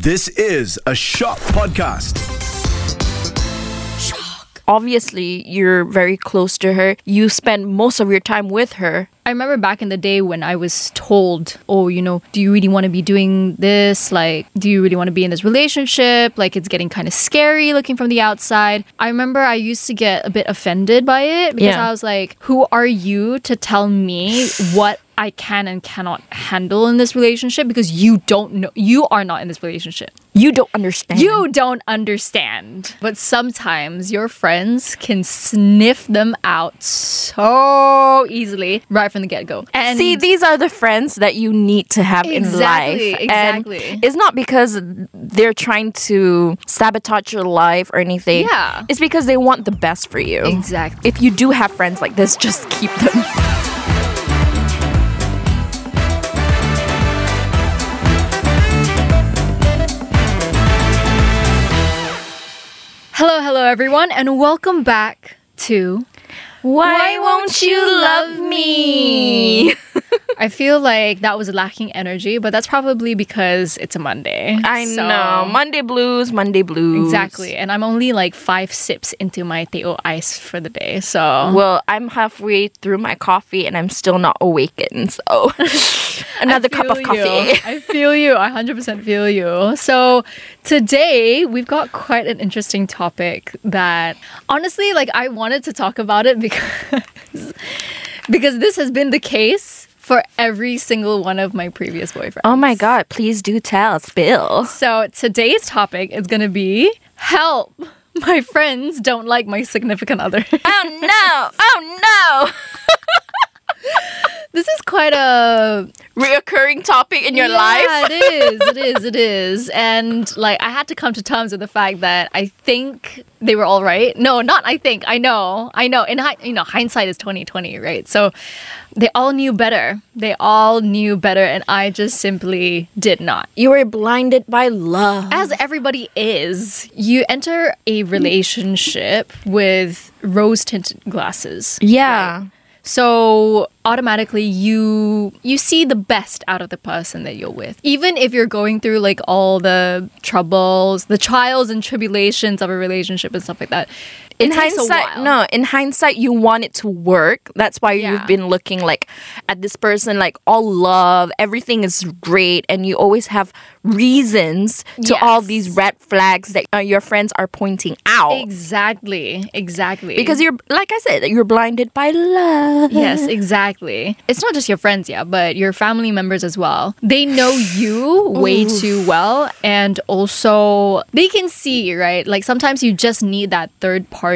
This is a Shock Podcast. Shock. Obviously you're very close to her. You spend most of your time with her. I remember back in the day when I was told, oh, you know, do you really want to be doing this? Like, do you really want to be in this relationship? Like, it's getting kind of scary looking from the outside. I remember I used to get a bit offended by it because Yeah. I was like, who are you to tell me what I can and cannot handle in this relationship? Because you don't know, you are not in this relationship. You don't understand. You don't understand. But sometimes your friends can sniff them out so easily right from the get go. And See, these are the friends that you need to have in life. exactly. And it's not because they're trying to sabotage your life or anything. Yeah. It's because they want the best for you. Exactly. If you do have friends like this, just keep them. Hello, hello, everyone, and welcome back to. Why won't you love me? I feel like that was lacking energy, but that's probably because it's a Monday. I So- know. Monday blues, Monday blues. Exactly. And I'm only like five sips into my Teo ice for the day. So Well, I'm halfway through my coffee and I'm still not awakened. So another cup of coffee. you. I feel you. I 100% feel you. So today we've got quite an interesting topic that honestly, like I wanted to talk about it because because this has been the case for every single one of my previous boyfriends. Oh my god, please do tell, spill. So today's topic is going to be help. My friends don't like my significant other. Oh no! Oh no! this is quite a Reoccurring topic in your yeah, life. Yeah, it is. It is. It is. And like, I had to come to terms with the fact that I think they were all right. No, not I think. I know. I know. In hi- you know, hindsight is twenty twenty, right? So they all knew better. They all knew better, and I just simply did not. You were blinded by love. As everybody is, you enter a relationship with rose tinted glasses. yeah. So automatically you you see the best out of the person that you're with. Even if you're going through like all the troubles, the trials and tribulations of a relationship and stuff like that. In hindsight, no. In hindsight, you want it to work. That's why Yeah. you've been looking like at this person, like all love, everything is great, and you always have reasons to all these red flags that uh, your friends are pointing out. Exactly. Exactly. Because you're, like I said, you're blinded by love. Yes, exactly. It's not just your friends, yeah, but your family members as well. They know you way too well. And also, they can see, right? Like sometimes you just need that third party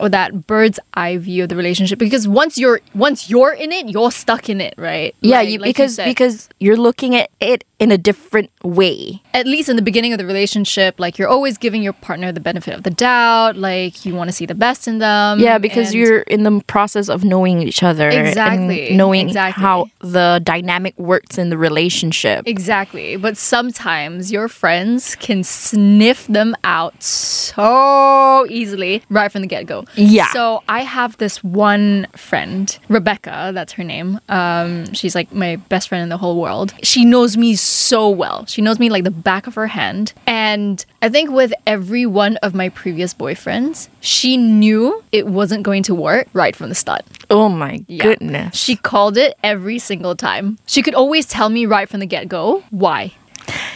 or that bird's eye view of the relationship because once you're once you're in it, you're stuck in it, right? Yeah, Like- you, like because said. because you're looking at it in a different way. at least in the beginning of the relationship, like you're always giving your partner the benefit of the doubt, like you want to see the best in them. Yeah, because you're in the process of knowing each other Exactly, and knowing exactly. how the dynamic works in the relationship. Exactly. But sometimes your friends can sniff them out so easily right from the get go. Yeah. So I have this one friend, Rebecca, that's her name. Um, she's like my best friend in the whole world. She knows me so well. She knows me like the back of her hand. And I think with every one of my previous boyfriends, she knew it wasn't going to work right from the start. Oh my Yeah. goodness. She called it every single time. She could always tell me right from the get go why.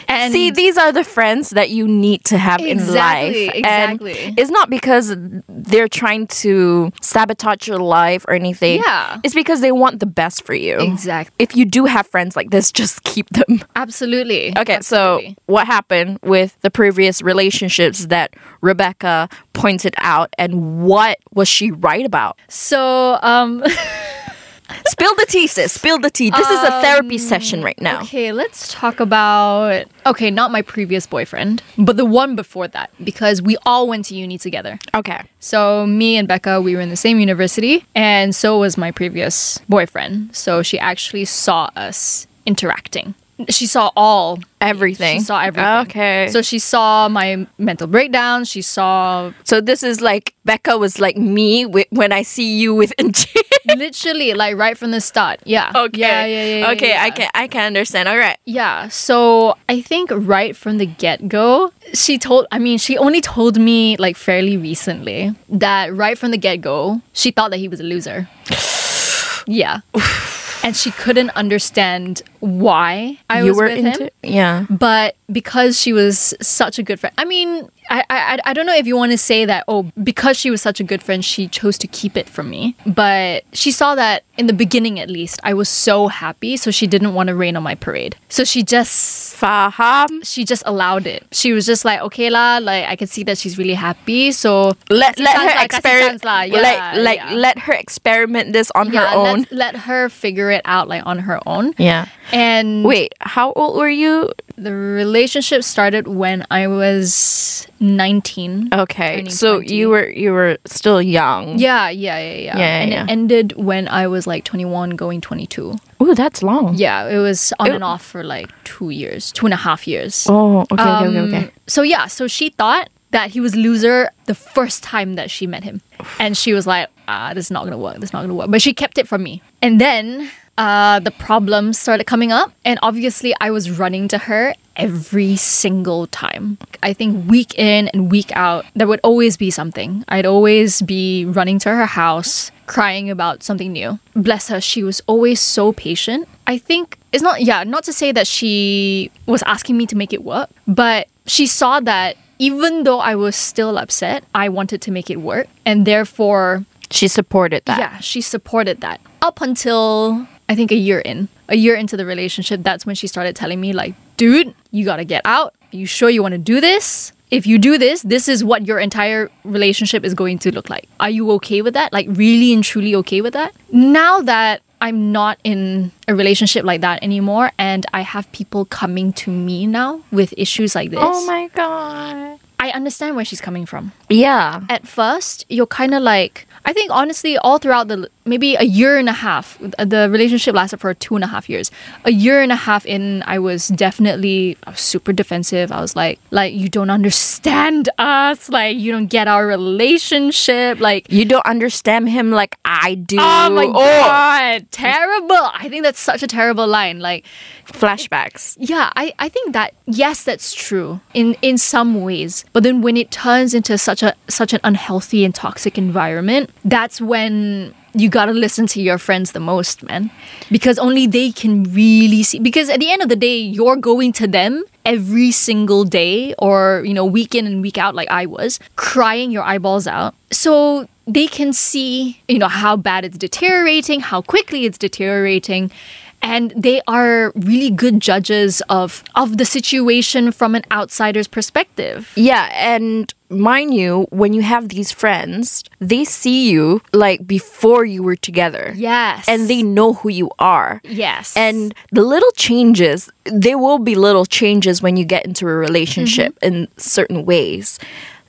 And See, these are the friends that you need to have in Exactly, life. exactly. And it's not because they're trying to sabotage your life or anything. Yeah. It's because they want the best for you. Exactly. If you do have friends like this, just keep them. absolutely. Okay, Absolutely. so what happened with the previous relationships that Rebecca pointed out and what was she right about? so um Spill the tea, sis. Spill the tea. This is a therapy um, session right now. okay, let's talk about okay, not my previous boyfriend, but the one before that because we all went to uni together. Okay. So me and Becca, we were in the same university, and so was my previous boyfriend. So she actually saw us interacting. She saw all Everything. She saw everything. Okay. So she saw my mental breakdown. She saw So this is like Becca was like me when I see you with. Literally, like right from the start. Yeah. Okay. Yeah, yeah, yeah, okay. I can I can understand. All right. Yeah, so I think right from the get go, she told, I mean, she only told me like fairly recently that right from the get go, she thought that he was a loser. yeah. and she couldn't understand why I you was were with into him. yeah. But because she was such a good friend, I mean, I, I, I don't know if you want to say that, oh, because she was such a good friend, she chose to keep it from me. But she saw that in the beginning, at least, I was so happy. So she didn't want to rain on my parade. So she just Faham. she just allowed it. She was just like, okay lah, like I can see that she's really happy. So Let let her experiment. Yeah, like like yeah. let her experiment this on her own. Let, let her figure it out like on her own. Yeah. And Wait, how old were you? the relationship started when I was 19. Okay, turning so 20. you were you were still young. Yeah, yeah, yeah, yeah. Yeah, and yeah. it ended when I was like 21 going 22. Ooh, that's long. Yeah, it was on It- and off for like two years, two and a half years. Oh, okay, okay, okay, Um, okay. So yeah, so she thought that he was loser the first time that she met him, and she was like, "Ah, this is not gonna work. This is not gonna work." But she kept it from me, and then uh, the problems started coming up, and obviously I was running to her every single time. I think week in and week out, there would always be something. I'd always be running to her house, crying about something new. Bless her, she was always so patient. I think it's not, yeah, not to say that she was asking me to make it work, but she saw that even though I was still upset, I wanted to make it work. And therefore, She supported that. yeah, she supported that up until I think a year in. A year into the relationship, that's when she started telling me, like, dude, you gotta get out. Are you sure you wanna do this? If you do this, this is what your entire relationship is going to look like. Are you okay with that? Like, really and truly okay with that? Now that I'm not in a relationship like that anymore, and I have people coming to me now with issues like this, Oh my god. I understand where she's coming from Yeah. at first you're kind of like i think honestly all throughout the maybe a year and a half the relationship lasted for two and a half years. A year and a half in i was definitely I was super defensive. I was like like you don't understand us. Like you don't get our relationship. Like You don't understand him like I do. oh my oh. god. Terrible. I think that's such a terrible line. Like Flashbacks. yeah, I, I think that yes, that's true in in some ways. But then when it turns into such a such an unhealthy and toxic environment, that's when you gotta listen to your friends the most, man. Because only they can really see because at the end of the day, you're going to them every single day or, you know, week in and week out like I was, crying your eyeballs out. So they can see, you know, how bad it's deteriorating, how quickly it's deteriorating and they are really good judges of of the situation from an outsider's perspective. Yeah, and mind you, when you have these friends, they see you like before you were together. Yes. And they know who you are. yes. And the little changes, there will be little changes when you get into a relationship mm-hmm. in certain ways.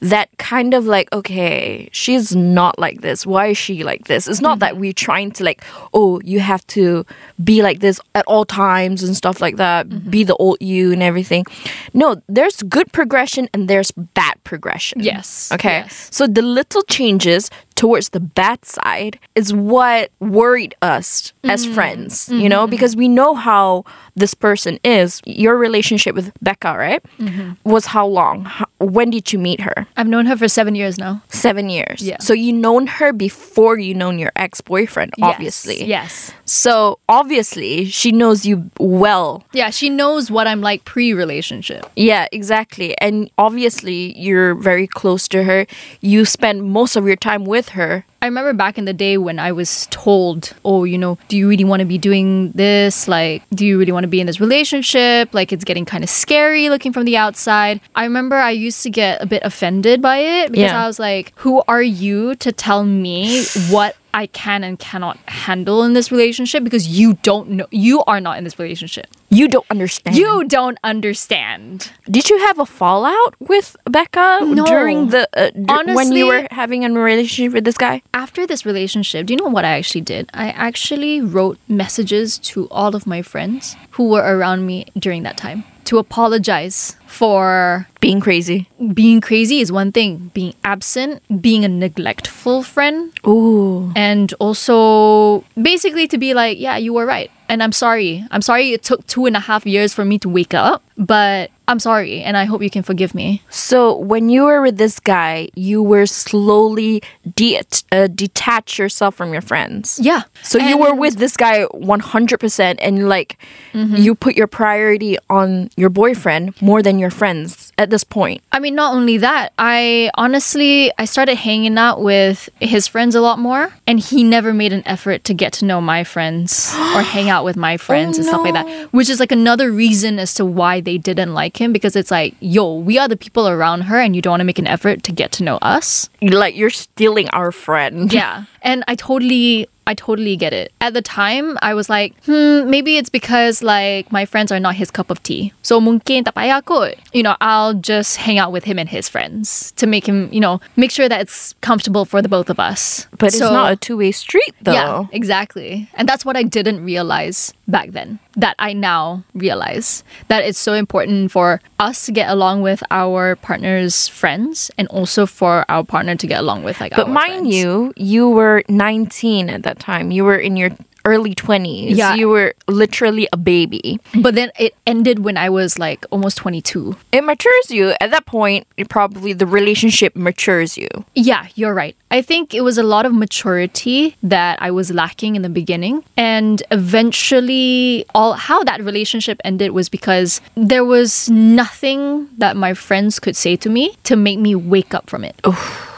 That kind of like, okay, she's not like this. Why is she like this? It's not mm-hmm. that we're trying to like, oh, you have to be like this at all times and stuff like that, mm-hmm. be the old you and everything. No, there's good progression and there's bad progression. Yes, Okay. yes. So the little changes towards the bad side is what worried us as mm-hmm. friends, you mm-hmm. know, because we know how this person is. Your relationship with Becca, right? Mm-hmm. Was how long? How, when did you meet her? I've known her for seven years now. Seven years. Yeah. So you known her before you known your ex boyfriend, obviously. Yes. So obviously she knows you well. Yeah, she knows what I'm like pre-relationship. Yeah, exactly. And obviously you're very close to her. You spend most of your time with her. I remember back in the day when I was told, oh, you know, do you really want to be doing this? Like, do you really want to be in this relationship? Like, it's getting kind of scary looking from the outside. I remember I used to get a bit offended by it because Yeah. I was like, who are you to tell me what I can and cannot handle in this relationship because you don't know, you are not in this relationship. You don't understand. You don't understand. Did you have a fallout with Becca No. during the uh, d- when you were having a relationship with this guy? After this relationship, do you know what I actually did? I actually wrote messages to all of my friends who were around me during that time. To apologize for Being crazy. being crazy is one thing, being absent, being a neglectful friend, Ooh. and also basically to be like, yeah, you were right. And I'm sorry. I'm sorry it took two and a half years for me to wake up, but I'm sorry. And I hope you can forgive me. So when you were with this guy, you were slowly de- uh, detach yourself from your friends. Yeah. So you were with this guy 100% and like Mm-hmm. you put your priority on your boyfriend more than your friends at this point. I mean, not only that, I honestly I started hanging out with his friends a lot more, and he never made an effort to get to know my friends or hang out with my oh, friends and stuff like that. Which is like another reason as to why they didn't like him because it's like, yo, we are the people around her, and you don't want to make an effort to get to know us. Like you're stealing our friend. Yeah, and I totally. I totally get it. At the time, I was like, hmm, maybe it's because like my friends are not his cup of tea. So mungkin tak payah kot. You know, I'll just hang out with him and his friends to make him, you know, make sure that it's comfortable for the both of us. But it's not a two-way street though. yeah, exactly. And that's what I didn't realize back then. That I now realize that it's so important for us to get along with our partner's friends and also for our partner to get along with like But our mind friends. you, you were 19 at that time. You were in your early 20s. Yeah. You were literally a baby. But then it ended when I was like almost 22. It matures you. At that point, it probably the relationship matures you. Yeah, you're right. I think it was a lot of maturity that I was lacking in the beginning. And eventually all how that relationship ended was because there was nothing that my friends could say to me to make me wake up from it.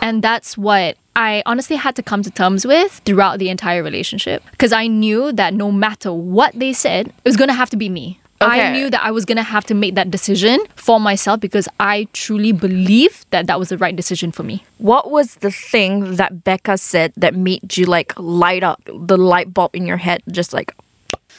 And that's what I honestly had to come to terms with throughout the entire relationship because I knew that no matter what they said, it was going to have to be me. I knew that I was going to have to make that decision for myself because I truly believe that that was the right decision for me. What was the thing that Becca said that made you like light up the light bulb in your head, just like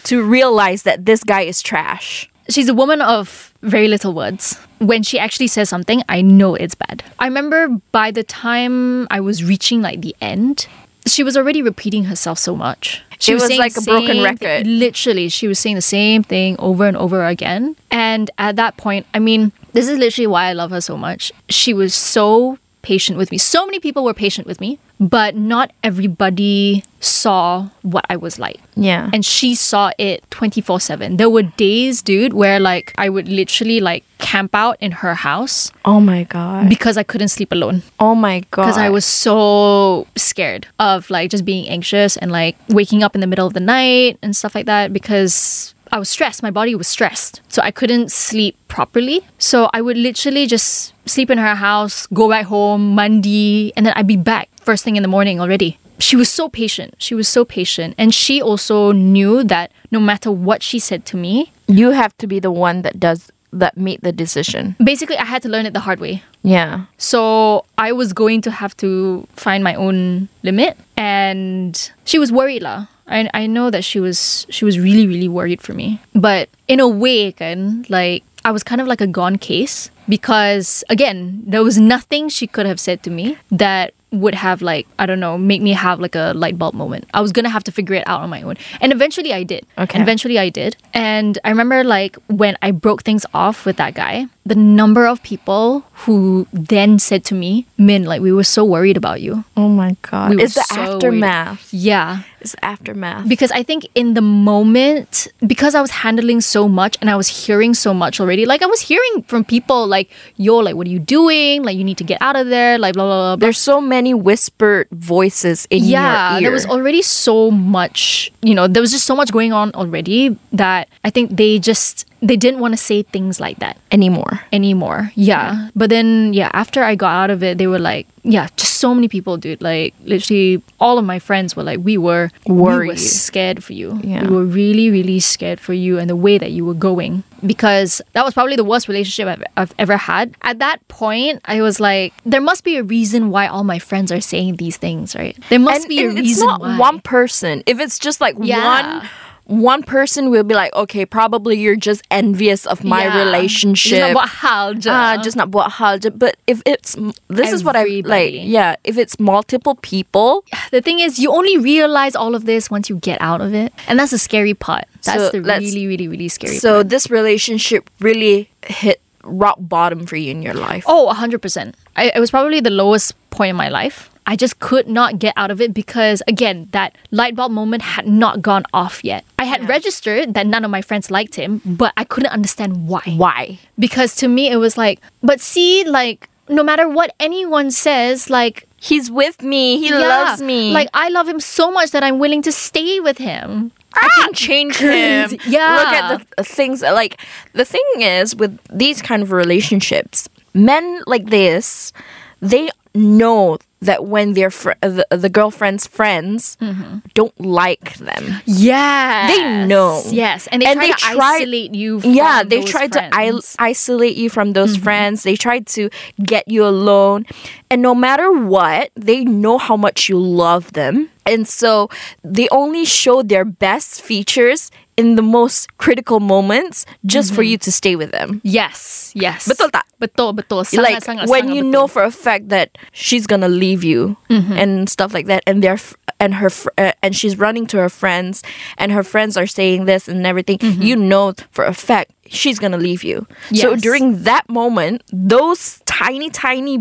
to realize that this guy is trash? She's a woman of very little words. When she actually says something, I know it's bad. I remember by the time I was reaching like the end, she was already repeating herself so much. She It was saying like a broken same record. literally, she was saying the same thing over and over again. And at that point, I mean, this is literally why I love her so much. She was so patient with me. So many people were patient with me, but not everybody saw what I was like Yeah. and she saw it 24 7 there were days dude where like i would literally like camp out in her house oh my god. because i couldn't sleep alone oh my god. because i was so scared of like just being anxious and like waking up in the middle of the night and stuff like that because I was stressed. My body was stressed. So I couldn't sleep properly. So I would literally just sleep in her house, go back home, Monday, and then I'd be back first thing in the morning already. She was so patient. She was so patient. And she also knew that no matter what she said to me, you have to be the one that does that made the decision. basically I had to learn it the hard way. Yeah. So I was going to have to find my own limit, and she was worried lah. I I know that she was she was really really worried for me, but in a way, kan, like I was kind of like a gone case because again there was nothing she could have said to me that would have like I don't know make me have like a light bulb moment. I was gonna have to figure it out on my own, and eventually I did. Okay. And eventually I did, and I remember like when I broke things off with that guy, the number of people who then said to me, "Min, like we were so worried about you." Oh my god. We it's the so worried. aftermath. Yeah. It's aftermath. Because I think in the moment, because I was handling so much and I was hearing so much already, like I was hearing from people like, yo, like, what are you doing? Like, you need to get out of there, like, blah, blah, blah. blah. There's so many whispered voices in yeah, your ear. there was already so much, you know, there was just so much going on already that I think they just, they didn't want to say things like that anymore. anymore. Yeah. But then, yeah, after I got out of it, they were like, yeah, just so many people, dude. Like, literally, all of my friends were like, we were we were Worried. scared for you. Yeah. We were really, really scared for you and the way that you were going because that was probably the worst relationship I've, I've ever had. At that point, I was like, there must be a reason why all my friends are saying these things, right? There must and, be a reason it's not why. one person. If it's just like Yeah. one one person will be like, okay, probably you're just envious of my Yeah. relationship. Just nak buat hal je. Ah, just not buat hal. But if it's this is what I like. Yeah, if it's multiple people, the thing is, you only realize all of this once you get out of it, and that's the scary part. That's So the really, really, really scary. so part. this relationship really hit rock bottom for you in your life. oh, hundred percent. It was probably the lowest point in my life. I just could not get out of it because, again, that light bulb moment had not gone off yet. I had registered that none of my friends liked him, but I couldn't understand why. Why? Because to me, it was like, but see, like, no matter what anyone says, like, He's with me. He yeah, loves me. Like, I love him so much that I'm willing to stay with him. I ah, can change him. Yeah. Look at the the things like the thing is with these kind of relationships, men like this, they know that when their fr- the, the girlfriend's friends Mm-hmm. don't like them. Yeah. They know. Yes. And they And try they to try- isolate you from yeah, they those tried to I- friends. isolate you from those Mm-hmm. friends. They tried to get you alone. And no matter what, they know how much you love them. And so they only show their best features in the most critical moments just for Mm-hmm. you to stay with them. Yes, yes. Betul tak? Betul, betul. Sangat, like sangat, when sangat you betul. know for a fact that she's gonna leave you Mm-hmm. and stuff like that and they're f- and her fr- uh, and she's running to her friends and her friends are saying this and everything Mm-hmm. you know for a fact she's gonna leave you so during that moment those tiny tiny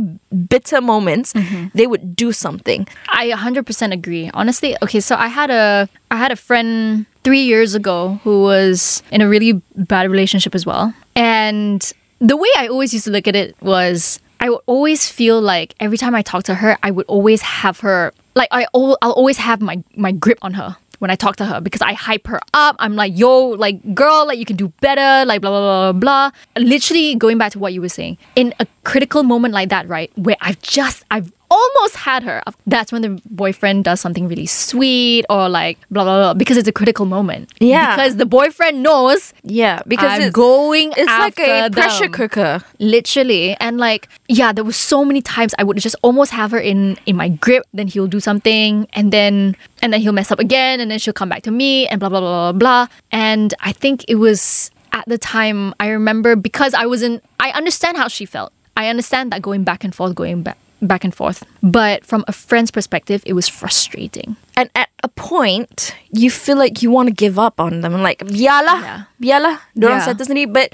bitter moments Mm-hmm. they would do something I 100% agree. Honestly, okay, so I had a I had a friend 3 years ago who was in a really bad relationship as well. And the way I always used to look at it was I would always feel like every time I talk to her, I would always have her like I al- I'll always have my my grip on her when I talk to her because I hype her up. I'm like, yo, like girl, like you can do better, like blah blah blah blah blah. Literally going back to what you were saying, in a critical moment like that, right, where I've just I've almost had her. That's when the boyfriend does something really sweet or like blah blah blah because it's a critical moment. Yeah. Because the boyfriend knows yeah because I'm it's, going it's like a pressure them. cooker Literally. And like, yeah, there was so many times I would just almost have her in in my grip, then he'll do something and then and then he'll mess up again and then she'll come back to me and blah blah blah blah blah. And I think it was at the time I remember because I wasn't I understand how she felt. I understand that going back and forth, going back back and forth. But from a friend's perspective, it was frustrating. and at a point you feel like you want to give up on them like biarlah Yeah. biarlah dorang Yeah. sendiri but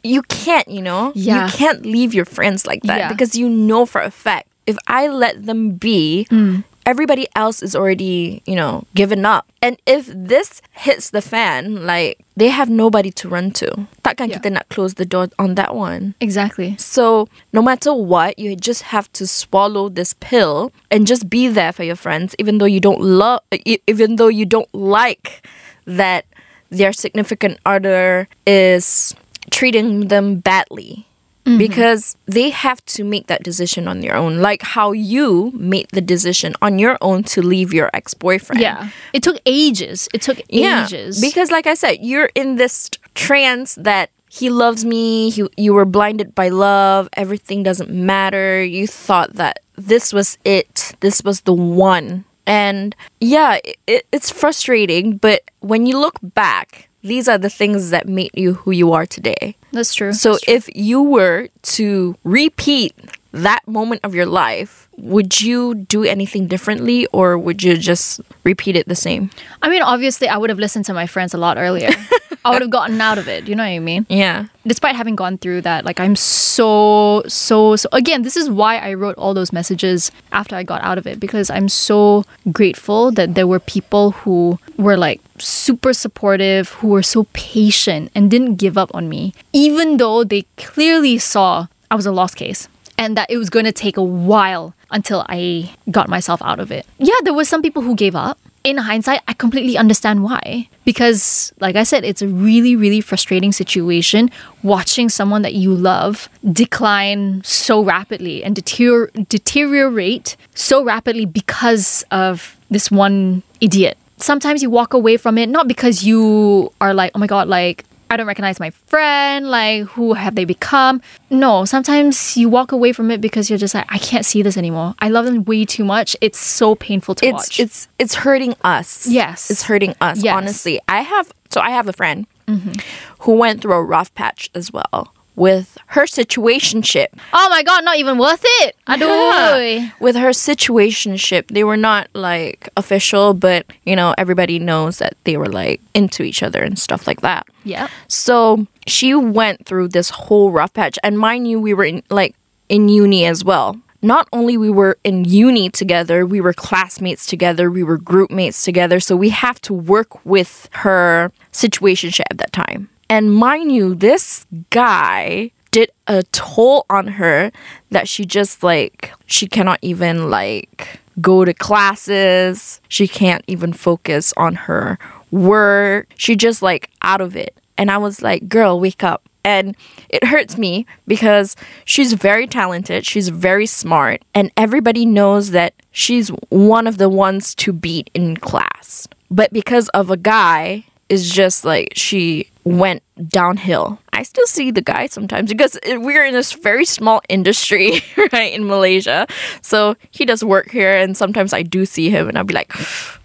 you can't you know you can't leave your friends like that Yeah. because you know for a fact if I let them be Mm. Everybody else is already you know given up and if this hits the fan like they have nobody to run to takkan Yeah. kita nak close the door on that one Exactly. so, no matter what, you just have to swallow this pill and just be there for your friends, even though you don't love, even though you don't like that their significant other is treating them badly. Mm-hmm. Because they have to make that decision on their own, like how you made the decision on your own to leave your ex boyfriend. Yeah. It took ages. It took ages. Because, like I said, you're in this trance that he loves me. You you were blinded by love. Everything doesn't matter. You thought that this was it. This was the one. And yeah, it, it's frustrating. But when you look back, these are the things that made you who you are today. That's true. So That's true. if you were to repeat that moment of your life, would you do anything differently or would you just repeat it the same? I mean, obviously, I would have listened to my friends a lot earlier. I would have gotten out of it. You know what I mean? Yeah. Despite having gone through that, like I'm so, so, so. Again, this is why I wrote all those messages after I got out of it because I'm so grateful that there were people who were like super supportive, who were so patient and didn't give up on me, even though they clearly saw I was a lost case and that it was going to take a while until I got myself out of it. Yeah, there were some people who gave up. In hindsight, I completely understand why. Because, like I said, it's a really, really frustrating situation watching someone that you love decline so rapidly and deterior- deteriorate so rapidly because of this one idiot. Sometimes you walk away from it not because you are like, oh my god, like I don't recognize my friend. Like, who have they become? No, sometimes you walk away from it because you're just like, I can't see this anymore. I love them way too much. It's so painful to it's watch. it's it's hurting us. Yes. it's hurting us. Yes. Honestly, I have so I have a friend mm-hmm. who went through a rough patch as well with her situationship. oh my god, not even worth it. Aduh. With her situationship, they were not like official, but you know everybody knows that they were like into each other and stuff like that. Yeah. So she went through this whole rough patch, and mind you, we were in like in uni as well. Not only we were in uni together, we were classmates together, we were group mates together. So we have to work with her situationship at that time. And mind you, this guy did a toll on her that she just like she cannot even like go to classes. She can't even focus on her work. She just like out of it. And I was like, girl, wake up. And it hurts me because she's very talented, she's very smart, and everybody knows that she's one of the ones to beat in class. But because of a guy, is just like she went downhill. I still see the guy sometimes because we're in this very small industry, right, in Malaysia. So he does work here, and sometimes I do see him, and I'll be like,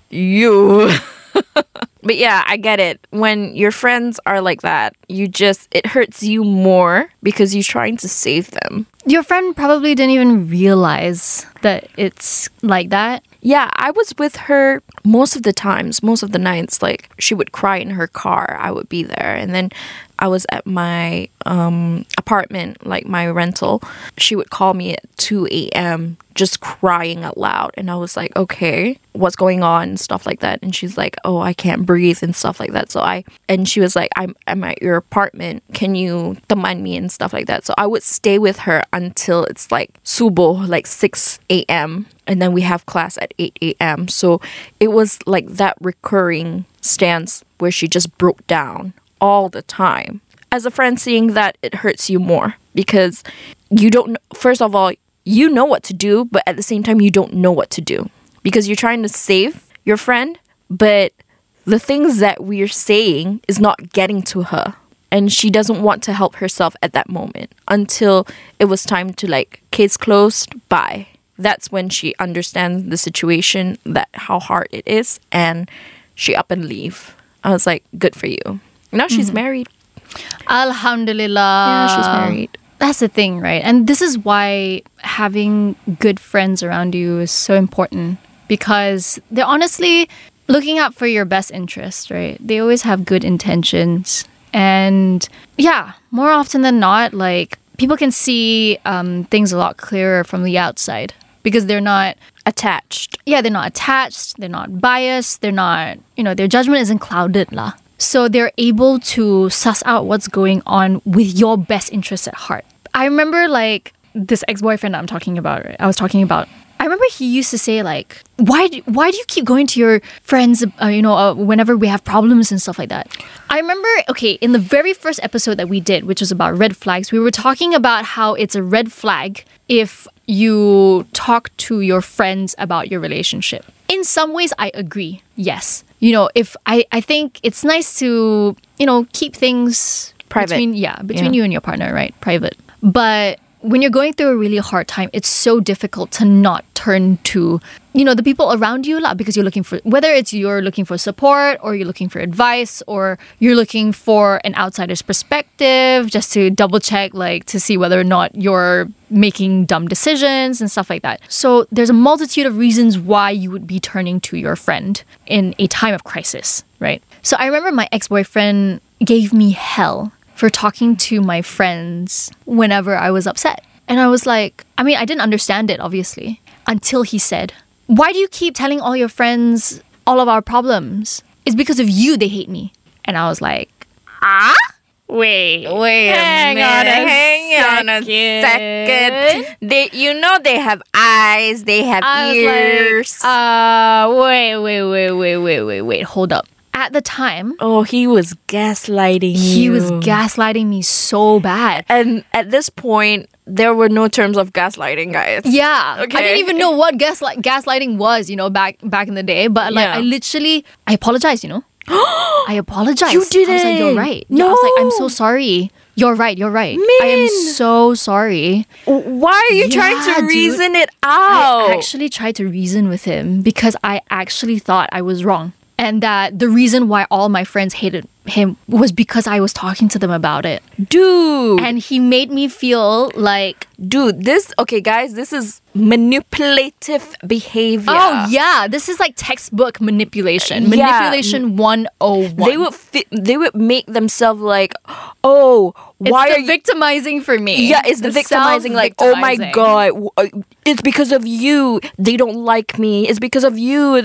you. but yeah, I get it. When your friends are like that, you just, it hurts you more because you're trying to save them. Your friend probably didn't even realize that it's like that. Yeah, I was with her most of the times, most of the nights. Like she would cry in her car, I would be there, and then I was at my um, apartment, like my rental. She would call me at two a.m. just crying out loud, and I was like, "Okay, what's going on?" and stuff like that. And she's like, "Oh, I can't breathe and stuff like that." So I and she was like, "I'm I'm at your apartment. Can you teman me and stuff like that?" So I would stay with her until it's like subuh, like six a.m and then we have class at 8 a.m. So it was like that recurring stance where she just broke down all the time. As a friend, seeing that it hurts you more because you don't, first of all, you know what to do, but at the same time, you don't know what to do because you're trying to save your friend, but the things that we're saying is not getting to her. And she doesn't want to help herself at that moment until it was time to like, case closed, bye that's when she understands the situation that how hard it is and she up and leave i was like good for you now she's married Alhamdulillah. yeah she's married That's the thing, right? And this is why having good friends around you is so important because they're honestly looking out for your best interest, right? They always have good intentions. And yeah, more often than not, like people can see um, things a lot clearer from the outside because they're not attached yeah, they're not attached, they're not biased, they're not, you know, their judgment isn't clouded lah. So they're able to suss out what's going on with your best interests at heart. I remember like this ex-boyfriend I'm talking about, right? I was talking about I remember he used to say like, "Why do, why do you keep going to your friends? Uh, you know, uh, whenever we have problems and stuff like that." I remember, okay, in the very first episode that we did, which was about red flags, we were talking about how it's a red flag if you talk to your friends about your relationship. In some ways, I agree. Yes, you know, if I I think it's nice to you know keep things Private. between yeah between Yeah. you and your partner, right? Private, but when you're going through a really hard time, it's so difficult to not turn to, you know, the people around you a lot because you're looking for whether it's you're looking for support or you're looking for advice or you're looking for an outsider's perspective just to double check like to see whether or not you're making dumb decisions and stuff like that. So there's a multitude of reasons why you would be turning to your friend in a time of crisis, right? So I remember my ex-boyfriend gave me hell for talking to my friends whenever I was upset. And I was like, I mean, I didn't understand it, obviously, until he said, Why do you keep telling all your friends all of our problems? It's because of you they hate me. And I was like, Ah? Wait. wait Hang a on a hang on a second. second they you know they have eyes they have I was ears like, uh, wait, wait, wait, wait, wait, wait, wait, hold up. At the time, oh he was gaslighting me. he was gaslighting me so bad. and at this point there were no terms of gaslighting guys Yeah. I didn't even know what gaslight gaslighting was, you know, back back in the day. But like Yeah. I literally I apologized, you know. I apologized. You I was like, you're right. Yeah, I was like, I'm so sorry. You're right. You're right. I am so sorry. Why are you trying Yeah, to dude. reason it out? I actually tried to reason with him because I actually thought I was wrong. And that the reason why all my friends hated him was because I was talking to them about it. dude, And he made me feel like, dude, this okay, guys. This is manipulative behavior. oh, yeah, this is like textbook manipulation. Yeah. Manipulation 101. They would fi- they would make themselves like, oh, it's why the are you? victimizing for me. Yeah, it's the, victimizing. Like, oh my god, uh, it's because of you. They don't like me. It's because of you.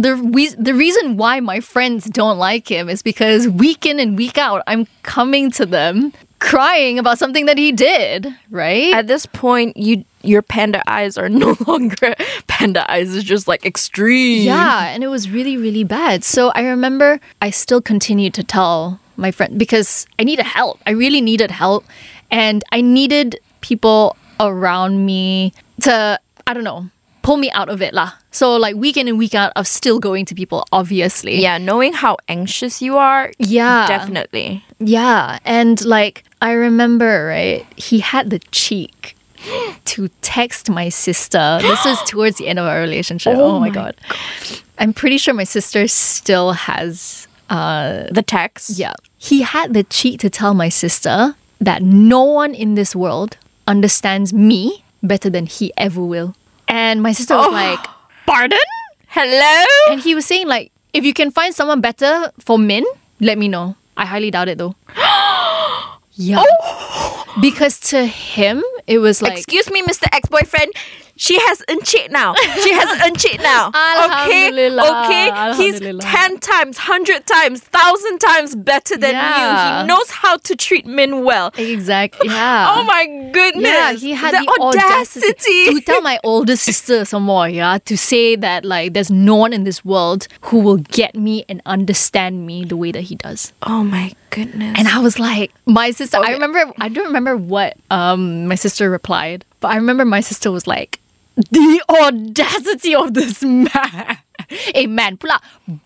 The we- the reason why my friends don't like him is because week in and week out I'm coming to them crying about something that he did, right? At this point, you your panda eyes are no longer panda eyes. It's just like extreme. yeah, and it was really really bad. So I remember I still continued to tell my friend because I needed help. I really needed help and I needed people around me to I don't know, pull me out of it lah. So like week in and week out of still going to people obviously. yeah. Knowing how anxious you are, Yeah. definitely. Yeah, and like I remember, right? He had the cheek to text my sister. This was towards the end of our relationship. Oh, my, my god. I'm pretty sure my sister still has uh The text. yeah. He had the cheek to tell my sister that no one in this world understands me better than he ever will. And my sister was oh, like, "Pardon?" Hello. And he was saying like, "If you can find someone better for Min, let me know." I highly doubt it though. yeah. Oh. Because to him, it was like Excuse me, Mr. Ex-boyfriend. She has uncheat now. She has uncheat now. okay, okay. He's ten times, hundred times, thousand times better than you. He knows how to treat Min well. exactly yeah. Oh my goodness! Yeah, he had the, the, audacity. to tell my older sister some more, yeah, to say that like there's no one in this world who will get me and understand me the way that he does. oh my goodness! And I was like, my sister. I remember. I don't remember what um my sister replied, but I remember my sister was like, "The audacity of this man, a man, pula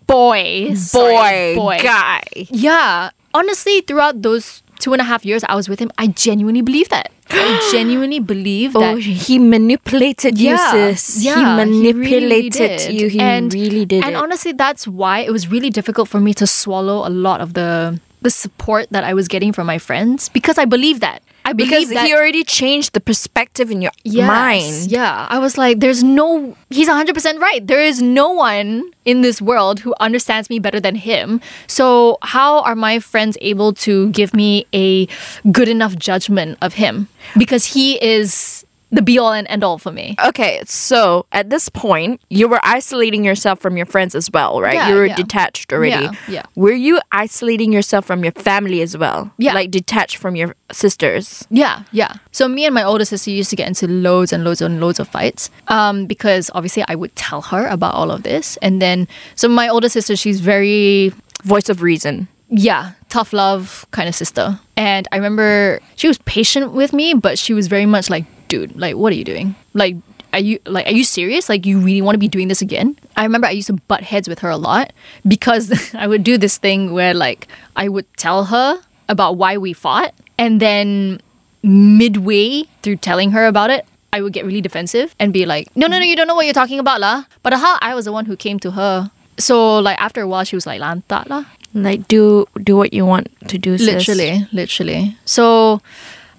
boy, sorry, boy, guy. Yeah, honestly, throughout those two and a half years I was with him, I genuinely believe that. I genuinely believe Oh, that. he manipulated you, sis. he really, really manipulated you. He and, really did And it. honestly, that's why it was really difficult for me to swallow a lot of the the support that I was getting from my friends because I believe that. I believe because that he already changed the perspective in your Yes, mind. Yeah. I was like, there's no, he's 100% right. There is no one in this world who understands me better than him. So, how are my friends able to give me a good enough judgment of him? Because he is the be all and end all for me. Okay, so at this point, you were isolating yourself from your friends as well, right? Yeah, you were yeah. detached already. Yeah, yeah. Were you isolating yourself from your family as well? Yeah. Like detached from your sisters? Yeah, yeah. So me and my older sister used to get into loads and loads and loads of fights. Um, because obviously I would tell her about all of this. And then so my older sister, she's very Voice of reason. yeah, tough love kind of sister. And I remember she was patient with me, but she was very much like, dude, like, what are you doing? Like, are you like, are you serious? Like, you really want to be doing this again? I remember I used to butt heads with her a lot because I would do this thing where like I would tell her about why we fought, and then midway through telling her about it. I would get really defensive and be like, no, no, no, you don't know what you're talking about, lah. But aha, I was the one who came to her. So, like, after a while, she was like, lantak, lah. Like do do what you want to do. sis. Literally, literally. So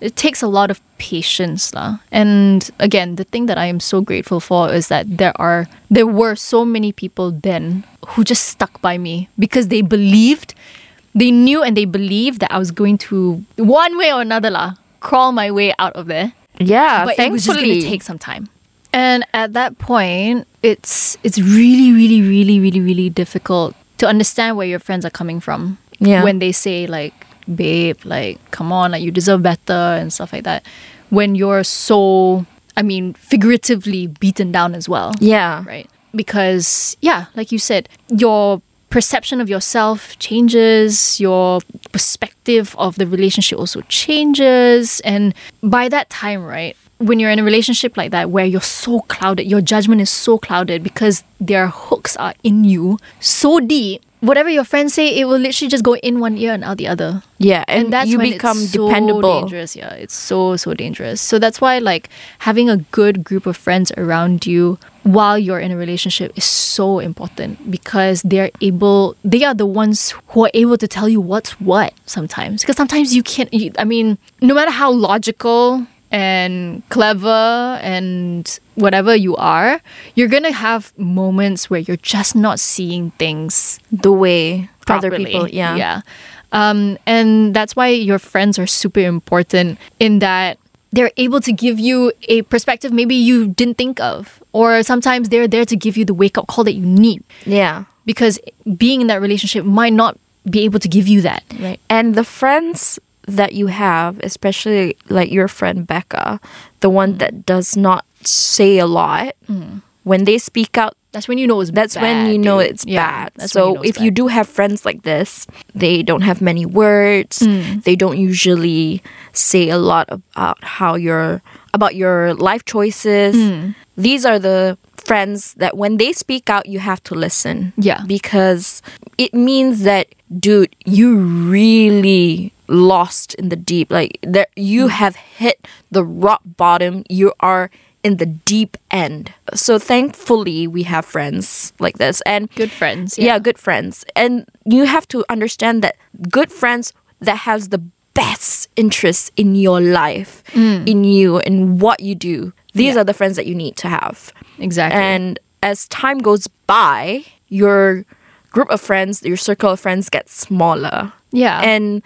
it takes a lot of patience, lah. And again, the thing that I am so grateful for is that there are there were so many people then who just stuck by me because they believed, they knew and they believed that I was going to one way or another, lah, crawl my way out of there Yeah, but it was just going to take some time. And at that point, it's it's really, really, really, really, really difficult to understand where your friends are coming from. Yeah. When they say like, "Babe, like, come on, like, you deserve better" and stuff like that. When you're so, I mean, figuratively beaten down as well yeah. right? Because, yeah, like you said, your perception of yourself changes, your perspective of the relationship also changes. And by that time, right, when you're in a relationship like that where you're so clouded, your judgment is so clouded because their hooks are in you so deep. Whatever your friends say, it will literally just go in one ear and out the other. Yeah, and, that's you when become it's so dependable. dangerous. Yeah, it's so so dangerous. So that's why like having a good group of friends around you while you're in a relationship is so important because they're able. They are the ones who are able to tell you what's what sometimes. Because sometimes you can't. You, I mean, no matter how logical and clever and whatever you are, you're gonna have moments where you're just not seeing things The way other people, yeah, Yeah. Um, and that's why your friends are super important in that they're able to give you a perspective maybe you didn't think of. Or sometimes they're there to give you the wake up call that you need. yeah. Because being in that relationship might not be able to give you that. Right. And the friends that you have, especially like your friend Becca, the one that does not say a lot, when they speak out, That's when you know it's that's bad, when you know it's Yeah, bad. So know it's if you do have friends like this, they don't have many words. Mm. They don't usually say a lot about how your about your life choices. Mm. These are the friends that when they speak out, you have to listen. Yeah. because it means that, dude, you really lost in the deep. Like there, you Mm. have hit the rock bottom. You are in the deep end. So thankfully, we have friends like this, and Good friends. yeah. good friends. And you have to understand that good friends that has the best interest in your life, in you, and what you do. These. Yeah. are the friends that you need to have. Exactly. And as time goes by, your group of friends, your circle of friends gets smaller. Yeah. And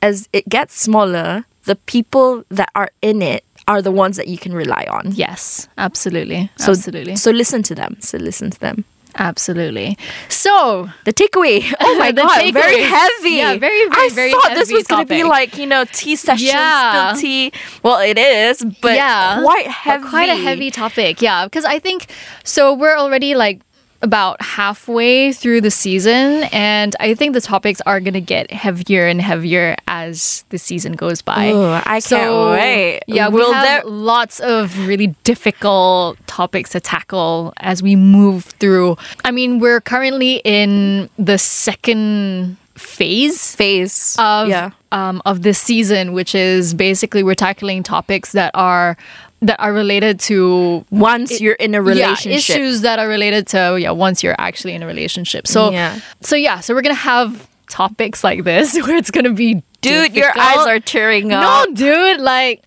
as it gets smaller, the people that are in it are the ones that you can rely on. yes, absolutely. So, absolutely. So listen to them. So listen to them. Absolutely. So The takeaway. Oh my god, very heavy. Yeah, very, very, I very thought this was gonna be like you know tea session, Yeah. tea. Well, it is, but yeah, quite but heavy. quite a heavy topic. Yeah, because I think so. We're already like about halfway through the season, and I think the topics are gonna get heavier and heavier as the season goes by. Ooh, I can't wait. Yeah, Will we have there- lots of really difficult topics to tackle as we move through. I mean, we're currently in the second phase phase of yeah. um, of this season, which is basically we're tackling topics that are that are related to Once you're in a relationship, yeah, issues that are related to yeah once you're actually in a relationship. So Yeah. so yeah, so we're gonna have topics like this where it's gonna be dude, your eyes are tearing up. no, dude. Like,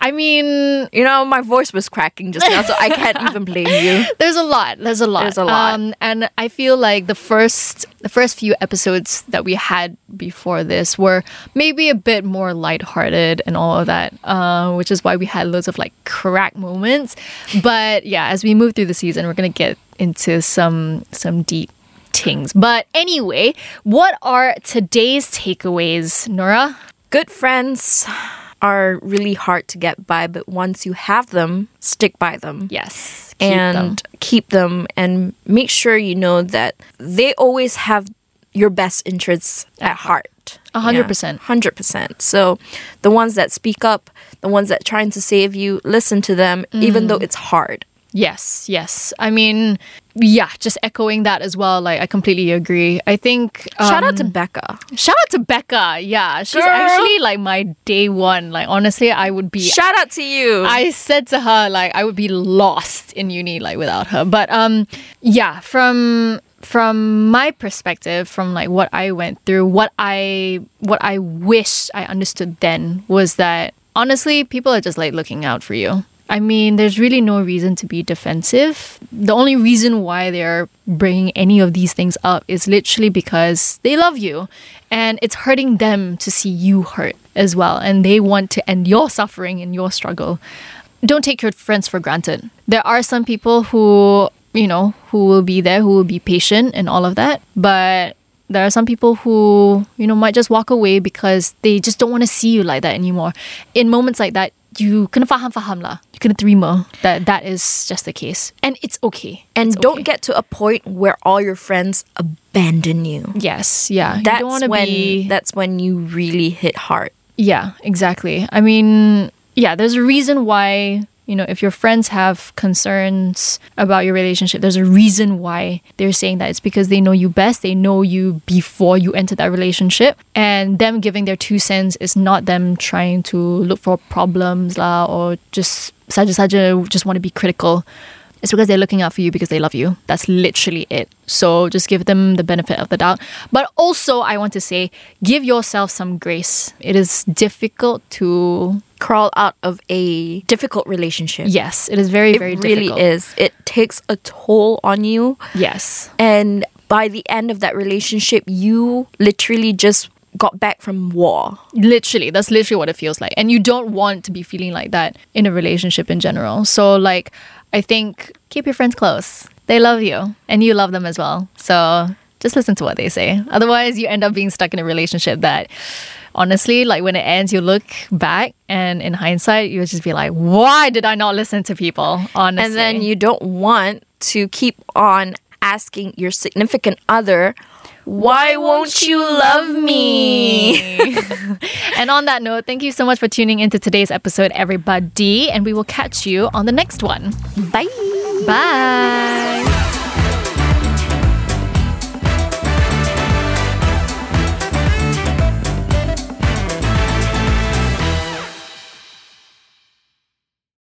I mean, You know, my voice was cracking just now, so I can't even blame you. there's a lot. There's a lot. There's a lot. Um, and I feel like the first the first few episodes that we had before this were maybe a bit more lighthearted and all of that, uh, which is why we had loads of like crack moments. But yeah, as we move through the season, we're gonna get into some some deep things. But anyway, what are today's takeaways, Nora? Good friends are really hard to get by, but once you have them, stick by them. Yes, keep and them. keep them and make sure you know that they always have your best interests at heart. A hundred percent. Hundred percent. So the ones that speak up, the ones that trying to save you, listen to them, even Mm. though it's hard. Yes, yes. I mean, yeah, just echoing that as well. Like, I completely agree. I think. Shout out to um, Becca. Shout out to Becca. Yeah, she's Girl. actually like my day one. Like, honestly, I would be. Shout out to you. I said to her like I would be lost in uni like without her. But um yeah, from from my perspective, from like what I went through, what I what I wish I understood then was that honestly, people are just like looking out for you. I mean, there's really no reason to be defensive. The only reason why they're bringing any of these things up is literally because they love you and it's hurting them to see you hurt as well. And they want to end your suffering and your struggle. Don't take your friends for granted. There are some people who, you know, who will be there, who will be patient and all of that. But there are some people who, you know, might just walk away because they just don't want to see you like that anymore. In moments like that, you kena faham faham lah. You kena terima that that is just the case, and it's okay. and It's don't okay. get to a point where all your friends abandon you. yes, yeah. That's you don't when be that's when you really hit hard. Yeah, exactly. I mean, yeah, there's a reason why You know, if your friends have concerns about your relationship, there's a reason why they're saying that. It's because they know you best. They know you before you enter that relationship. And them giving their two cents is not them trying to look for problems lah, or just saja saja uh, just want to be critical. It's because they're looking out for you because they love you. That's literally it. So just give them the benefit of the doubt. But also, I want to say, give yourself some grace. It is difficult to. Crawl out of a difficult relationship. Yes, it is very, very difficult. it very really difficult. is. It takes a toll on you. Yes. And by the end of that relationship, you literally just got back from war. Literally, that's literally what it feels like. And you don't want to be feeling like that in a relationship in general. So, like, I think keep your friends close. They love you and you love them as well. So, just listen to what they say. Otherwise, you end up being stuck in a relationship that honestly, like when it ends, you look back and in hindsight, you just be like, why did I not listen to people? Honestly. And then you don't want to keep on asking your significant other, why won't you love me? and on that note, thank you so much for tuning into today's episode, everybody. And we will catch you on the next one. Bye. Bye.